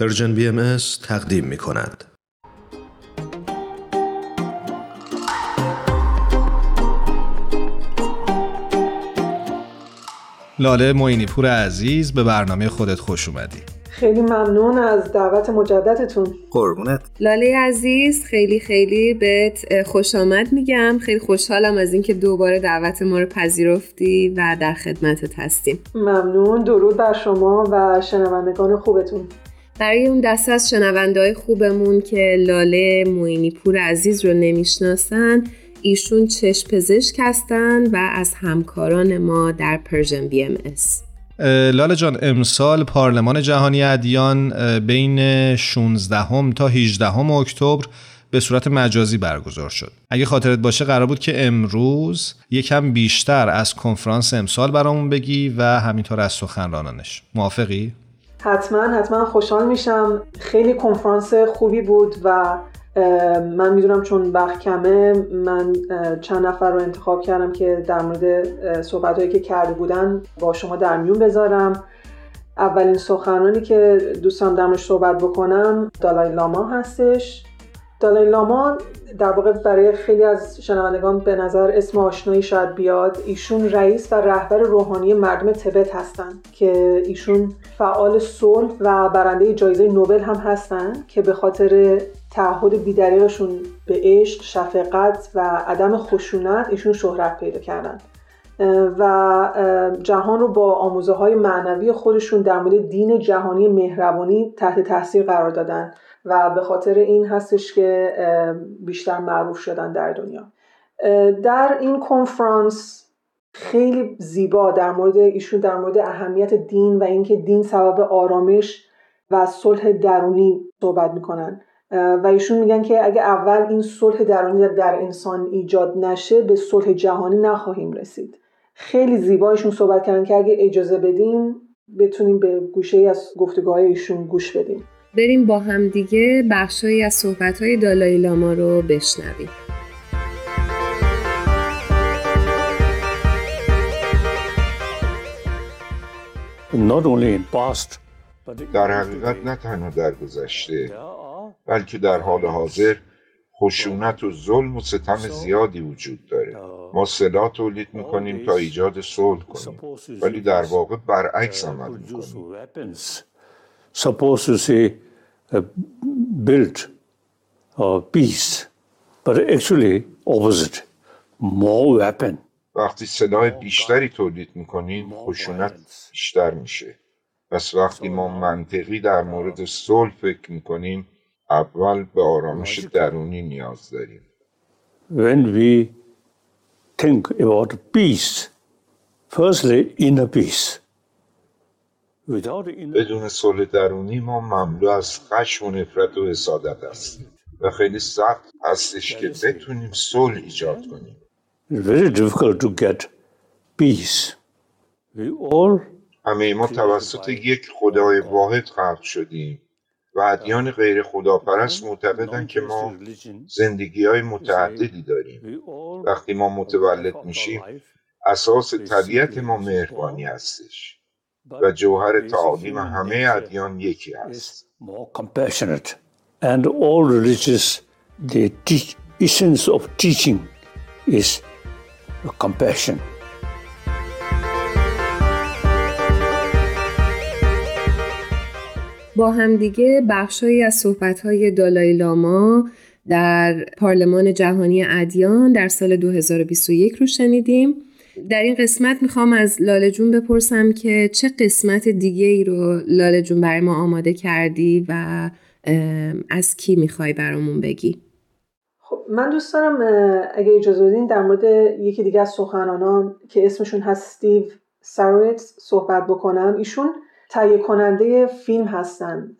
Persian BM تقدیم می کند. لاله موینی پور عزیز به برنامه خودت خوش اومدی. خیلی ممنون از دعوت مجددتون. قربونت. لاله عزیز خیلی خیلی بهت خوش آمد میگم. خیلی خوشحالم از اینکه دوباره دعوت ما رو پذیرفتی و در خدمتت هستیم. ممنون. درود بر شما و شنوندگان خوبتون. برای اون دسته از شنونده‌های خوبمون که لاله موینی پور عزیز رو نمی‌شناسن ایشون چشم پزشک هستن و از همکاران ما در Persian BMS. لاله جان امسال پارلمان جهانی ادیان بین 16 هم تا 18 هم اکتبر به صورت مجازی برگزار شد. اگه خاطرت باشه قرار بود که امروز یکم بیشتر از کنفرانس امسال برامون بگی و همینطور از سخنرانانش. موافقی؟ حتما حتما خوشحال میشم. خیلی کنفرانس خوبی بود و من می‌دونم چون وقت کمه من چند نفر رو انتخاب کردم که در مورد صحبت هایی که کرده بودن با شما در میون بذارم. اولین سخنرانی که دوستم درمش صحبت بکنم دالای لاما هستش. دالای لاما در واقع برای خیلی از شنوندگان به نظر اسم آشنایی شاید بیاد ایشون رئیس و رهبر روحانی مردم تبت هستند که ایشون فعال صلح و برنده جایزه نوبل هم هستند که به خاطر تعهد بیدریقشون به عشق، شفقت و عدم خشونت ایشون شهرت پیدا کردن. و جهان رو با آموزه های معنوی خودشون در مورد دین جهانی مهربانی تحت تاثیر قرار دادن. و به خاطر این هستش که بیشتر معروف شدن در دنیا. در این کنفرانس خیلی زیبا در مورد ایشون در مورد اهمیت دین و اینکه دین سبب آرامش و صلح درونی صحبت می‌کنن. و ایشون میگن که اگه اول این صلح درونی در انسان ایجاد نشه به صلح جهانی نخواهیم رسید. خیلی زیبا ایشون صحبت کردن که اگه اجازه بدین بتونیم به گوشه از گفتگاه ایشون گوش بدیم. بریم با هم دیگه بخشهایی از صحبت دالای لاما رو بشنویم. در حقیقت نه تنها در گذشته بلکه در حال حاضر خشونت و ظلم و ستم زیادی وجود داره. ما سلاح تولید می‌کنیم تا ایجاد صلح کنیم. ولی در واقع برعکس عمل می‌کنیم. Build uh, peace, but actually opposite, more weapon. وقتی سلاح بیشتری تولید می‌کنیم خشونت بیشتر میشه پس وقتی ما منطقی در مورد صلح فکر می‌کنیم اول به آرامش درونی نیاز داریم When we think about peace, firstly inner peace. بدون صلح درونی ما مملو از خشم و نفرت و حسادت هستیم و خیلی سخت هستش که بتونیم صلح ایجاد کنیم. همه ما توسط یک خدای واحد خلق شدیم. و ادیان غیر خداپرست معتقدن که ما زندگی های متعددی داریم. وقتی ما متولد میشیم اساس طبیعت ما مهربانی هستش. و جوهر تعالیم همه ادیان یکی است. and all religious the teach, essence of teaching is compassion. با همدیگه بخشهایی از صحبت‌های دالای لاما در پارلمان جهانی ادیان در سال 2021 رو شنیدیم. در این قسمت می‌خوام از لاله جون بپرسم که چه قسمت دیگه ای رو لاله جون برای ما آماده کردی و از کی می‌خوای برامون بگی؟ خب من دوست دارم اگه اجازه بدین در مورد یکی دیگه از سخنرانان که اسمشون هست استیو سارویتس صحبت بکنم. ایشون تهیه کننده فیلم هستند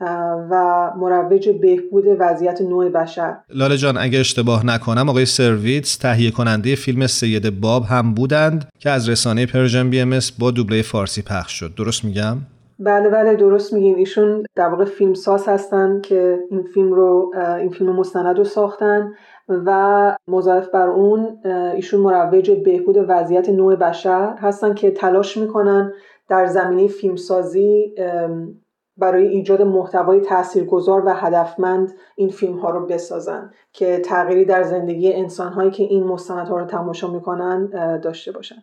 و مروج بهبود وضعیت نوع بشر. لاله جان اگه اشتباه نکنم آقای سرویتس تهیه کننده فیلم سید باب هم بودند که از رسانه Persian BMS با دوبله فارسی پخش شد. درست میگم؟ بله بله درست میگین. ایشون در واقع فیلم ساز هستن که این فیلم رو این فیلم مستند رو ساختن و مضاف بر اون ایشون مروج بهبود وضعیت نوع بشر هستن که تلاش می‌کنن در زمینه فیلمسازی برای ایجاد محتوای تاثیرگذار و هدفمند این فیلم ها رو بسازن که تغییری در زندگی انسان هایی که این مستندها رو تماشا می‌کنن داشته باشن.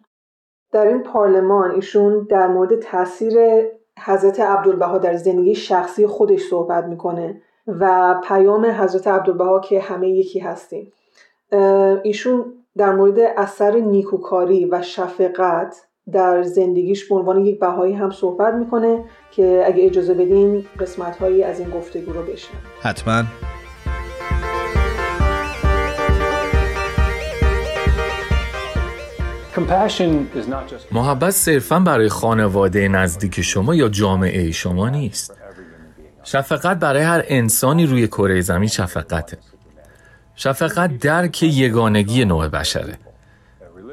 در این پارلمان ایشون در مورد تاثیر حضرت عبدالبها در زندگی شخصی خودش صحبت می‌کنه و پیام حضرت عبدالبها که همه یکی هستیم. ایشون در مورد اثر نیکوکاری و شفقت در زندگیش به عنوان یک بهایی هم صحبت می‌کنه که اگه اجازه بدین قسمت هایی از این گفتگو رو بشنم حتما. محبت صرفا برای خانواده نزدیک شما یا جامعه شما نیست. شفقت برای هر انسانی روی کره زمین شفقته. شفقت درک یگانگی نوع بشره.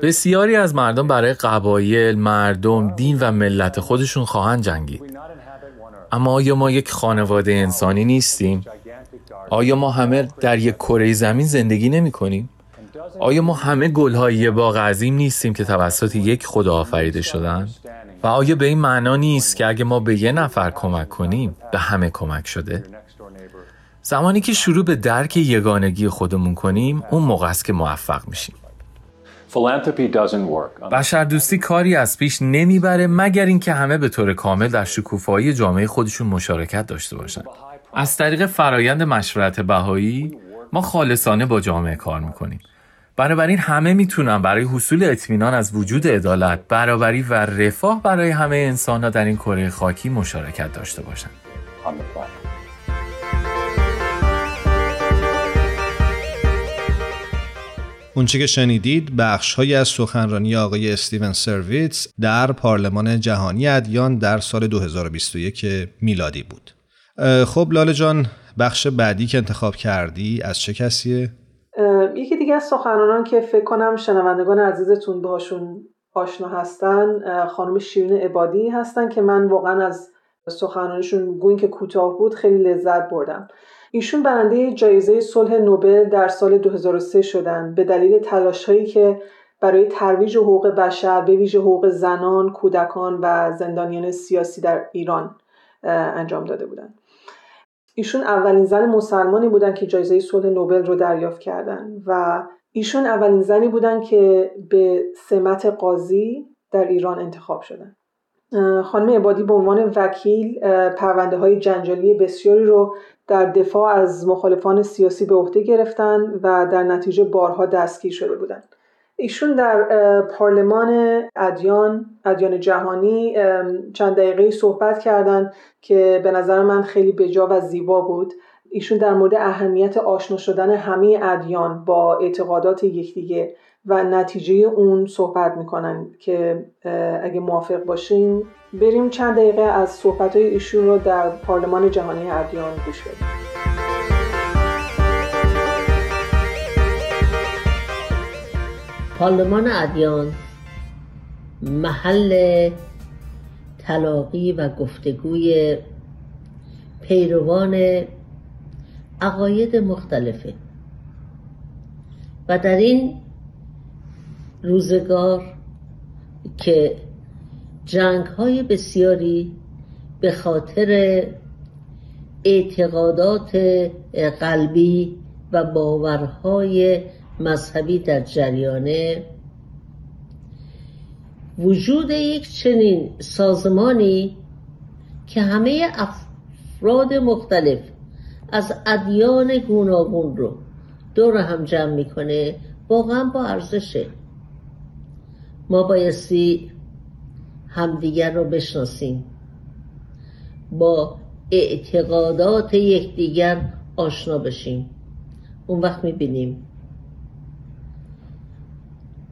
بسیاری از مردم برای قبایل، مردم، دین و ملت خودشون خواهند جنگید. اما آیا ما یک خانواده انسانی نیستیم؟ آیا ما همه در یک کره زمین زندگی نمی کنیم؟ آیا ما همه گلهای باغ عظیم نیستیم که توسط یک خدا آفریده شدن؟ و آیا به این معنا نیست که اگه ما به یه نفر کمک کنیم به همه کمک شده؟ زمانی که شروع به درک یگانگی خودمون کنیم اون موقع است که موفق میشیم بشر دوستی کاری از پیش نمی‌بره مگر اینکه همه به طور کامل در شکوفایی جامعه خودشون مشارکت داشته باشند. از طریق فرایند مشورت بهایی ما خالصانه با جامعه کار می‌کنیم. بنابراین همه می‌تونن برای حصول اطمینان از وجود عدالت، برابری و رفاه برای همه انسان در این کره خاکی مشارکت داشته باشند. اونچه که شنیدید بخش های از سخنرانی آقای استیون سرویتس در پارلمان جهانی ادیان در سال 2021 میلادی بود. خب لاله جان بخش بعدی که انتخاب کردی از چه کسیه؟ یکی دیگه از سخنرانان که فکر کنم شنوندگان عزیزتون باشون آشنا هستن خانم شیرین عبادی هستن که من واقعا از سخنرانیشون گوین که کوتاه بود خیلی لذت بردم ایشون برنده جایزه صلح نوبل در سال 2003 شدن به دلیل تلاشهایی که برای ترویج حقوق بشر به ویژه حقوق زنان، کودکان و زندانیان سیاسی در ایران انجام داده بودند. ایشون اولین زن مسلمانی بودن که جایزه صلح نوبل رو دریافت کردن و ایشون اولین زنی بودن که به سمت قاضی در ایران انتخاب شدن. خانم عبادی به عنوان وکیل پرونده های جنجالی بسیاری رو در دفاع از مخالفان سیاسی به عهده گرفتن و در نتیجه بارها دستگیر شده بودند. ایشون در پارلمان ادیان ادیان جهانی چند دقیقه صحبت کردند که به نظر من خیلی بجا و زیبا بود ایشون در مورد اهمیت آشنا شدن همه ادیان با اعتقادات یکدیگه و نتیجه اون صحبت می‌کنن که اگه موافق باشین بریم چند دقیقه از صحبت های ایشون رو در پارلمان جهانی ادیان گوش بدیم. پارلمان ادیان محل تلاقی و گفتگوی پیروان عقاید مختلفه. و در این روزگار که جنگ های بسیاری به خاطر اعتقادات قلبی و باورهای مذهبی در جریانه وجود یک چنین سازمانی که همه افراد مختلف از ادیان گوناگون رو دور هم جمع می‌کنه واقعا با ارزشه. ما بایستی همدیگر رو بشناسیم. با اعتقادات یکدیگر آشنا بشیم. اون وقت می‌بینیم.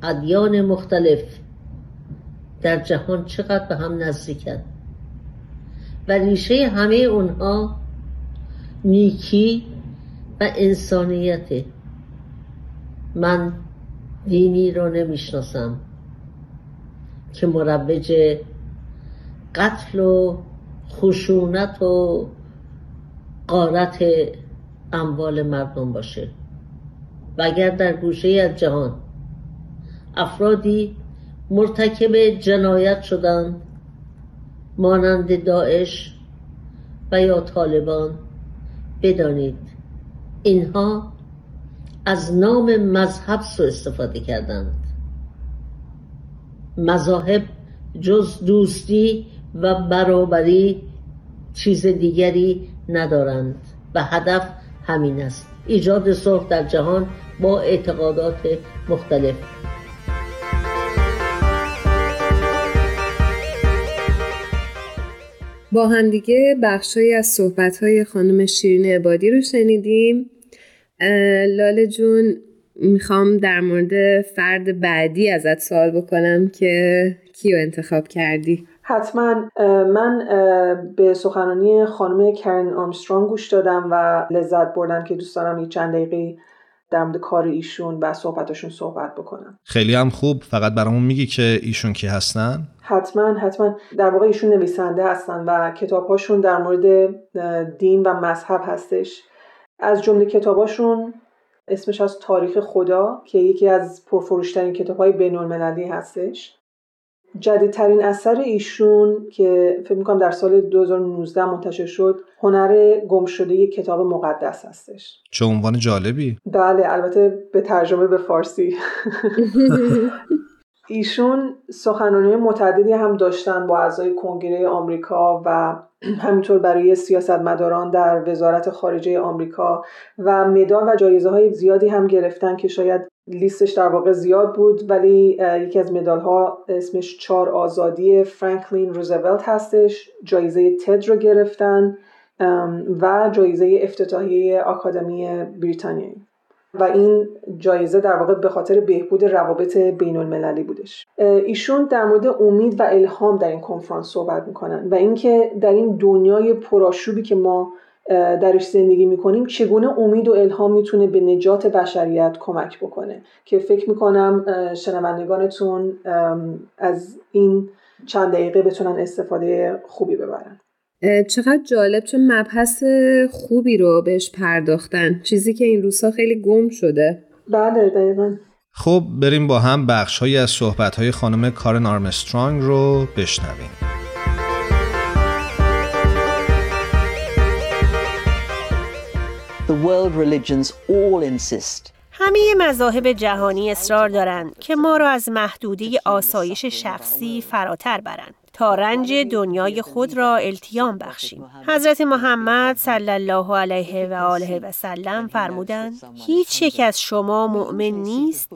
ادیان مختلف در جهان چقدر به هم نزدیکن؟ و ریشه همه اونها نیکی و انسانیت. من دینی رو نمی‌شناسم که مروج قتل و خشونت و قارت اموال مردم باشه. و اگر در گوشه از جهان افرادی مرتکب جنایت شدند مانند داعش و یا طالبان بدانید. اینها از نام مذهب سو استفاده کردند. مذاهب جز دوستی و برابری چیز دیگری ندارند و هدف همین است. ایجاد صلح در جهان با اعتقادات مختلف. با همدیگه بخشهایی از صحبتهای خانم شیرین عبادی رو شنیدیم. لاله جون می‌خوام در مورد فرد بعدی ازت سوال بکنم که کیو انتخاب کردی؟ حتما من به سخنرانی خانم کرن آرمسترانگ گوش دادم و لذت بردم که دوست دارم یک چند دقیقه در مورد کار ایشون و صحبتاشون صحبت بکنم. خیلی هم خوب. فقط برامون میگی که ایشون کی هستن؟ حتما حتما. در واقع ایشون نویسنده هستن و کتابهاشون در مورد دین و مذهب هستش. از جمله کتاباشون اسمش از تاریخ خدا که یکی از پرفروشترین کتاب های بین المللی هستش. جدیدترین اثر ایشون که فکر می‌کنم در سال 2019 منتشر شد هنر گم شده کتاب مقدس هستش. چه عنوان جالبی. بله البته به ترجمه به فارسی. ایشون سخنرانی متعددی هم داشتن با اعضای کنگره آمریکا و همینطور برای سیاستمداران در وزارت خارجه آمریکا و مدال و جایزه های زیادی هم گرفتن که شاید لیستش در واقع زیاد بود ولی یکی از مدال ها اسمش چار آزادی فرانکلین روزولت هستش. جایزه تد رو گرفتن و جایزه افتتاحیه آکادمی بریتانیایی. و این جایزه در واقع به خاطر بهبود روابط بین المللی بودش ایشون در مورد امید و الهام در این کنفرانس صحبت می‌کنن و اینکه در این دنیای پرآشوبی که ما درش زندگی می‌کنیم چگونه امید و الهام می‌تونه به نجات بشریت کمک بکنه؟ که فکر می‌کنم شنوندگانتون از این چند دقیقه بتونن استفاده خوبی ببرن. چقدر جالب چه مبحث خوبی رو بهش پرداختن. چیزی که این روزها خیلی گم شده. بله دقیقا. خب بریم با هم بخش از صحبت های خانم کارن آرمسترانگ رو بشنویم. The world religions all insist همه مذاهب جهانی اصرار دارند که ما را از محدوده آسایش شخصی فراتر برند. تا رنج دنیای خود را التیام بخشیم. حضرت محمد صلی الله علیه و آله و سلم فرمودند هیچ یک از شما مؤمن نیست.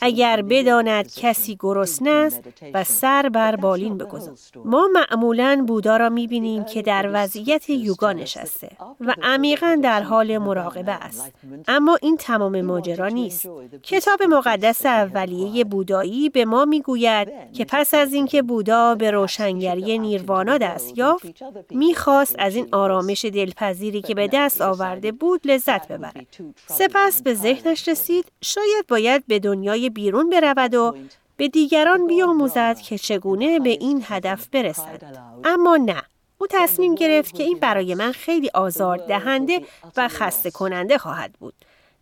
اگر بداند کسی گرسنه است و سر بر بالین بگذار. ما معمولا بودا را می‌بینیم که در وضعیت یوگا نشسته و عمیقا در حال مراقبه است. اما این تمام ماجرا نیست. کتاب مقدس اولیه بودایی به ما می‌گوید که پس از اینکه بودا به روشن روشنگری نیروانا دست یافت می‌خواست از این آرامش دلپذیری که به دست آورده بود لذت ببرد. سپس به ذهنش رسید شاید باید به دنیای بیرون برود و به دیگران بیاموزد که چگونه به این هدف برسد. اما نه او تصمیم گرفت که این برای من خیلی آزار دهنده و خسته کننده خواهد بود.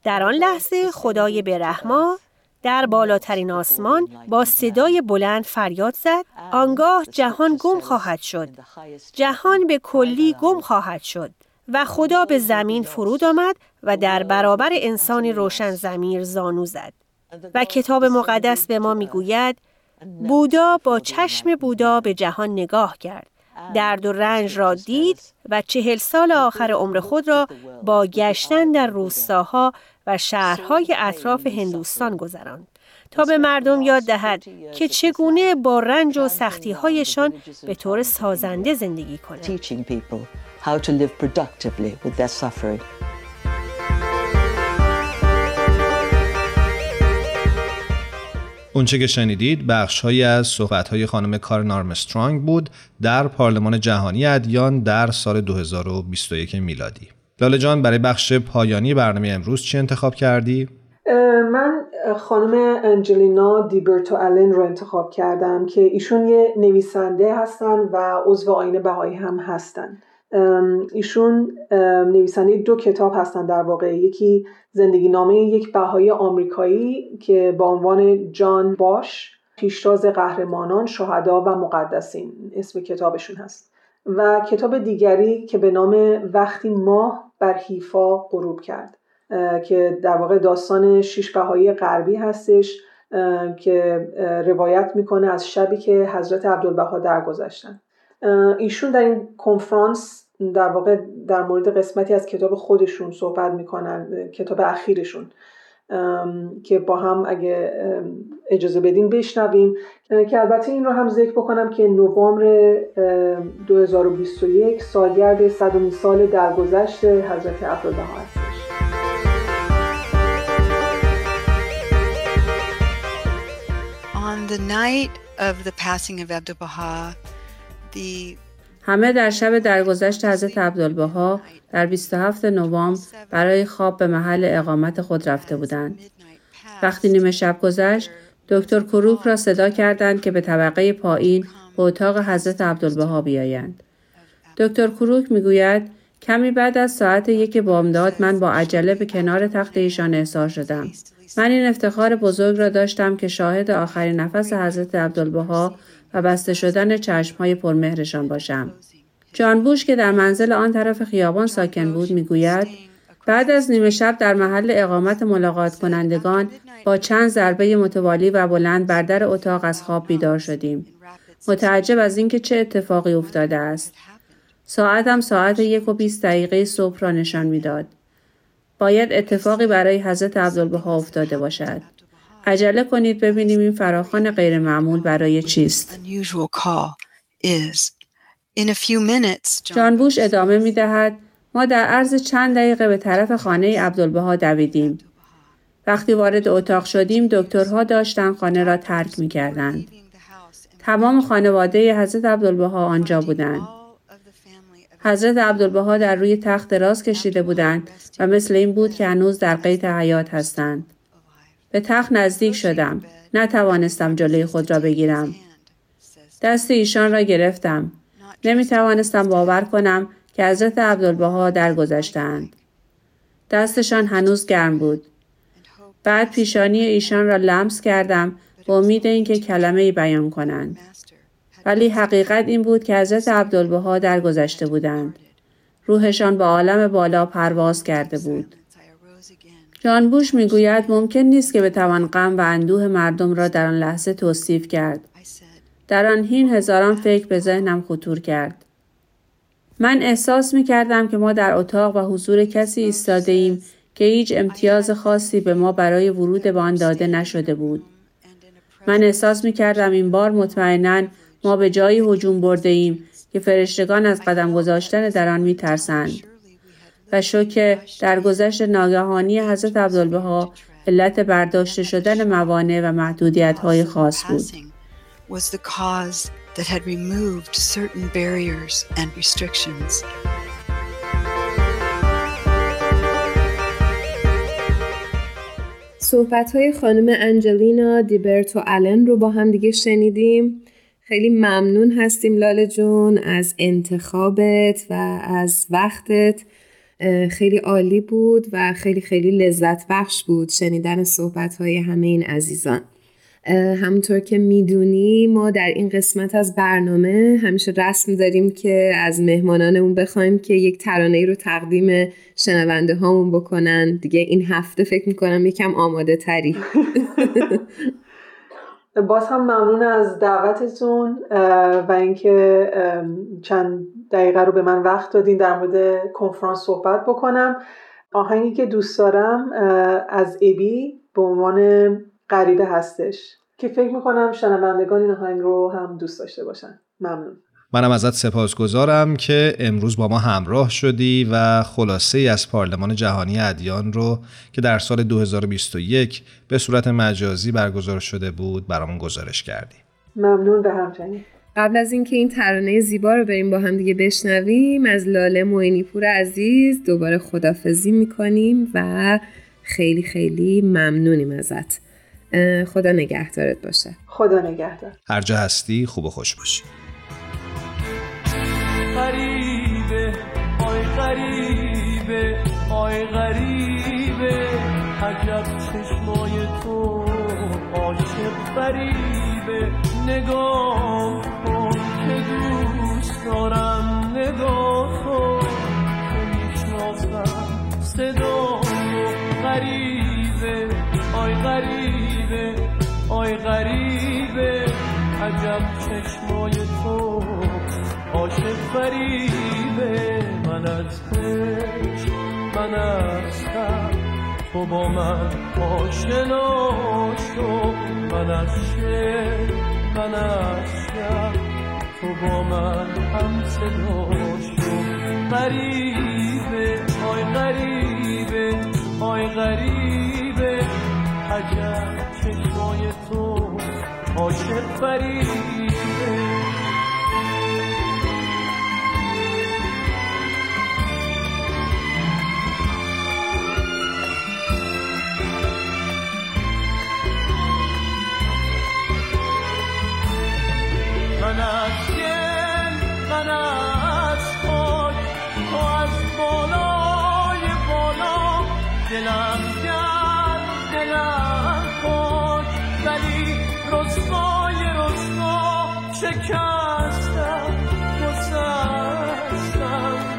در آن لحظه خدای برحما در بالاترین آسمان با صدای بلند فریاد زد. آنگاه جهان گم خواهد شد. جهان به کلی گم خواهد شد و خدا به زمین فرود آمد و در برابر انسانی روشن زمیر زانو زد. و کتاب مقدس به ما می‌گوید بودا با چشم بودا به جهان نگاه کرد. درد و رنج را دید و چهل سال آخر عمر خود را با گشتن در روستاها و شهرهای اطراف هندوستان گذراند تا به مردم یاد دهد که چگونه با رنج و سختیهایشان به طور سازنده زندگی کنند. اونچه که شنیدید بخشهایی از صحبتهای خانم کارن آرمسترانگ بود در پارلمان جهانی ادیان در سال 2021 میلادی. لاله جان برای بخش پایانی برنامه امروز چی انتخاب کردی؟ من خانم انجلینا دیبرتو الن رو انتخاب کردم که ایشون یه نویسنده هستن و عضو آین بهایی هم هستن ایشون نویسنده دو کتاب هستن در واقع. یکی زندگی نامه یک بهایی آمریکایی که با عنوان جان باش پیشتاز قهرمانان شهدا و مقدسین. اسم کتابشون هست. و کتاب دیگری که به نام وقتی ماه بر حیفا غروب کرد که در واقع داستان شیش بهایی غربی هستش که روایت می‌کنه از شبی که حضرت عبدالبها درگذشتن. ایشون در این کنفرانس در واقع در مورد قسمتی از کتاب خودشون صحبت می‌کنن کتاب اخیرشون که با هم اگه اجازه بدین بشنویم. که البته این رو هم ذکر بکنم که نوامبر 2021 سالگرد صدومین سال درگذشت حضرت عبدالبها هستش. On the night of the passing of Abdu'l-Baha, همه در شب درگذشت حضرت عبدالبها در 27 نوامبر برای خواب به محل اقامت خود رفته بودند. وقتی نیمه شب گذشت، دکتر کروک را صدا کردند که به طبقه پایین به اتاق حضرت عبدالبها بیایند. دکتر کروک می‌گوید کمی بعد از ساعت یک بامداد من با عجله به کنار تخت ایشان احضار شدم. من این افتخار بزرگ را داشتم که شاهد آخرین نفس حضرت عبدالبها و بسته شدن چشمهای پرمهرشان باشم. جان بوش که در منزل آن طرف خیابان ساکن بود می‌گوید بعد از نیمه شب در محل اقامت ملاقات کنندگان با چند ضربه متوالی و بلند بر در اتاق از خواب بیدار شدیم. متعجب از اینکه چه اتفاقی افتاده است. ساعتم ساعت یک و بیست دقیقه صبح را نشان می‌داد. باید اتفاقی برای حضرت عبدالبها افتاده باشد. عجله کنید ببینیم این فراخان غیر معمول برای چیست. جان بوش ادامه می دهد ما در عرض چند دقیقه به طرف خانه عبدالبها دویدیم. وقتی وارد اتاق شدیم دکترها داشتن خانه را ترک می کردند. تمام خانواده حضرت عبدالبها آنجا بودند. حضرت عبدالبها در روی تخت دراز کشیده بودند و مثل این بود که هنوز در قید حیات هستند. به تخت نزدیک شدم. نتوانستم جلوی خود را بگیرم. دست ایشان را گرفتم. نمی توانستم باور کنم که حضرت عبدالبها درگذشتند. دستشان هنوز گرم بود. بعد پیشانی ایشان را لمس کردم با امید اینکه کلمه ای بیان کنند. ولی حقیقت این بود که حضرت عبدالبها درگذشته بودند. روحشان به عالم بالا پرواز کرده بود. جان بوش می‌گوید ممکن نیست که بتوان غم و اندوه مردم را در آن لحظه توصیف کرد. در آن حین هزاران فکر به ذهنم خطور کرد. من احساس می کردم که ما در اتاق و حضور کسی ایستاده ایم که هیچ امتیاز خاصی به ما برای ورود به آن داده نشده بود. من احساس می کردم این بار مطمئنا ما به جایی هجوم برده ایم که فرشتگان از قدم گذاشتن در آن می ترسند. و شوک در گذشت ناگهانی حضرت عبدالبها علت برداشته شدن موانع و محدودیت های خاص بود. was the cause that had removed certain barriers and restrictions. صحبت های خانم انجلینا دیبرتو آلن رو با هم دیگه شنیدیم خیلی ممنون هستیم لاله جون از انتخابت و از وقتت خیلی عالی بود و خیلی خیلی لذت بخش بود شنیدن صحبت های همه این عزیزان. همونطور که می‌دونی ما در این قسمت از برنامه همیشه رسم داریم که از مهمانانمون بخوایم که یک ترانه رو تقدیم شنونده هامون بکنن. دیگه این هفته فکر می‌کنم یکم آماده تری باز هم ممنون از دعوتتون و اینکه چند دقیقه رو به من وقت دادین در مورد کنفرانس صحبت بکنم. آهنگی که دوست دارم از ابی به عنوان غریبه هستش. که فکر می‌کنم شنوندگان این آهنگ رو هم دوست داشته باشن. ممنون. منم ازت سپاسگزارم که امروز با ما همراه شدی و خلاصه ای از پارلمان جهانی ادیان رو که در سال 2021 به صورت مجازی برگزار شده بود برامون گزارش کردی. ممنون به همچنین. قبل از اینکه این ترانه زیبا رو بریم با هم دیگه بشنویم از لاله موینی پور عزیز دوباره خدافزی می‌کنیم و خیلی خیلی ممنونیم ازت خدا نگهدارت باشه خدا نگهدار هر جا هستی خوب و خوش باشی غریبه آی غریبه آی غریبه. عجب چشمای تو عاشق غریبه نگاه کن که دوست دارم صدا تو می‌شناسم صدا تو غریبه. عاشق فریبه من از عشق من از تو با من آشنا شو. من از شعر من از شب. تو با من هم صدا شو. غریبه آی غریبه آی غریبه عجب چشمای تو عاشق فریبه شکستم گسستم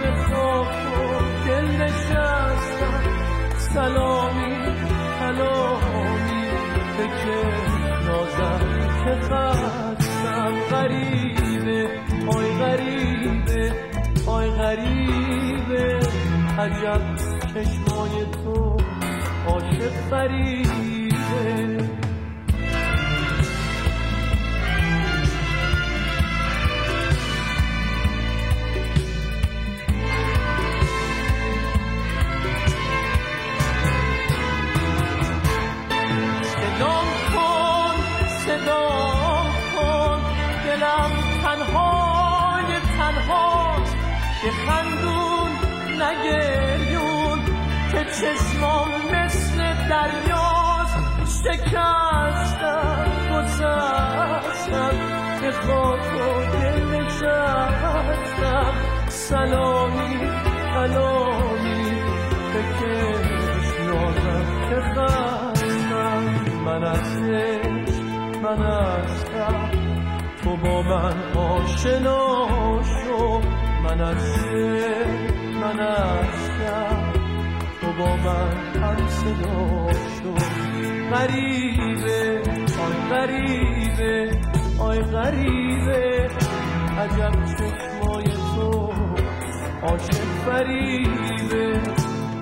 به خواب و دل نشستم سلامی کلامی به که که خستم غریبه آی غریبه آی غریبه عجب چشمای تو عاشق غریبه چشمام مثل دریاست. شکستم گذشتم. به خاک و دل نشستم. سلامی کلامی به کش نازم که خستم. من از من از تو با من آشنا شو. من از من از با من هم صدا شو غریبه آی غریبه آی غریبه. عجب چشمای تو عاشق فریبه.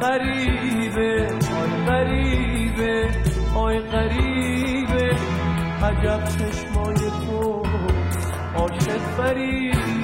غریبه آی غریبه آی غریبه. عجب چشمای تو عاشق فریبه.